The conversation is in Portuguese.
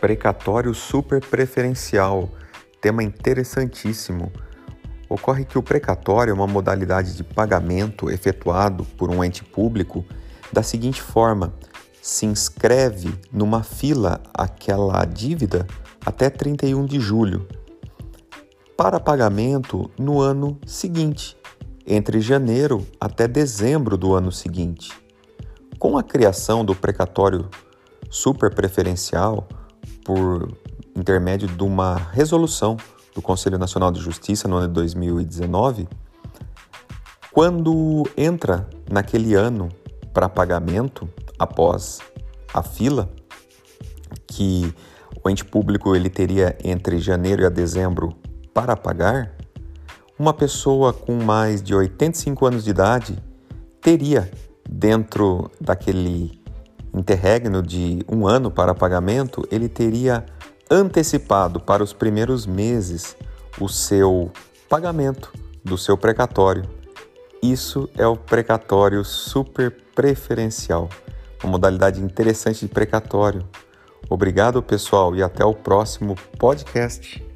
Precatório super preferencial, tema interessantíssimo. Ocorre que o precatório é uma modalidade de pagamento efetuado por um ente público da seguinte forma: se inscreve numa fila aquela dívida até 31 de julho, para pagamento no ano seguinte, entre janeiro até dezembro do ano seguinte. Com a criação do precatório super preferencial, por intermédio de uma resolução do Conselho Nacional de Justiça no ano de 2019, quando entra naquele ano para pagamento após a fila que o ente público ele teria entre janeiro e dezembro para pagar, uma pessoa com mais de 85 anos de idade teria dentro daquele interregno de um ano para pagamento, ele teria antecipado para os primeiros meses o seu pagamento do seu precatório. Isso é o precatório super preferencial, uma modalidade interessante de precatório. Obrigado, pessoal, e até o próximo podcast.